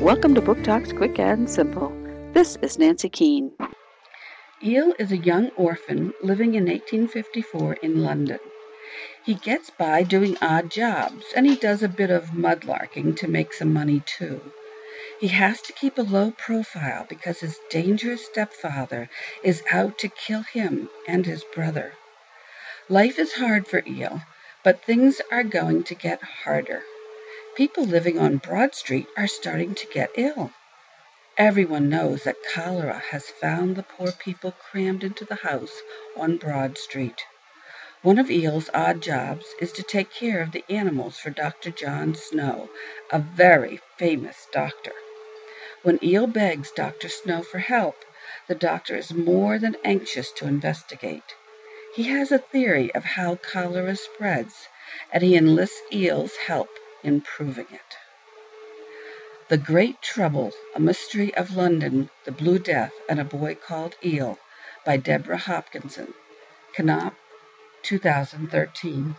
Welcome to Book Talks Quick and Simple. This is Nancy Keene. Eel is a young orphan living in 1854 in London. He gets by doing odd jobs, and he does a bit of mudlarking to make some money too. He has to keep a low profile because his dangerous stepfather is out to kill him and his brother. Life is hard for Eel, but things are going to get harder. People living on Broad Street are starting to get ill. Everyone knows that cholera has found the poor people crammed into the house on Broad Street. One of Eel's odd jobs is to take care of the animals for Dr. John Snow, a very famous doctor. When Eel begs Dr. Snow for help, the doctor is more than anxious to investigate. He has a theory of how cholera spreads, and he enlists Eel's help in proving it. The Great Trouble, A Mystery of London, The Blue Death, and a Boy Called Eel by Deborah Hopkinson. Knopf, 2013.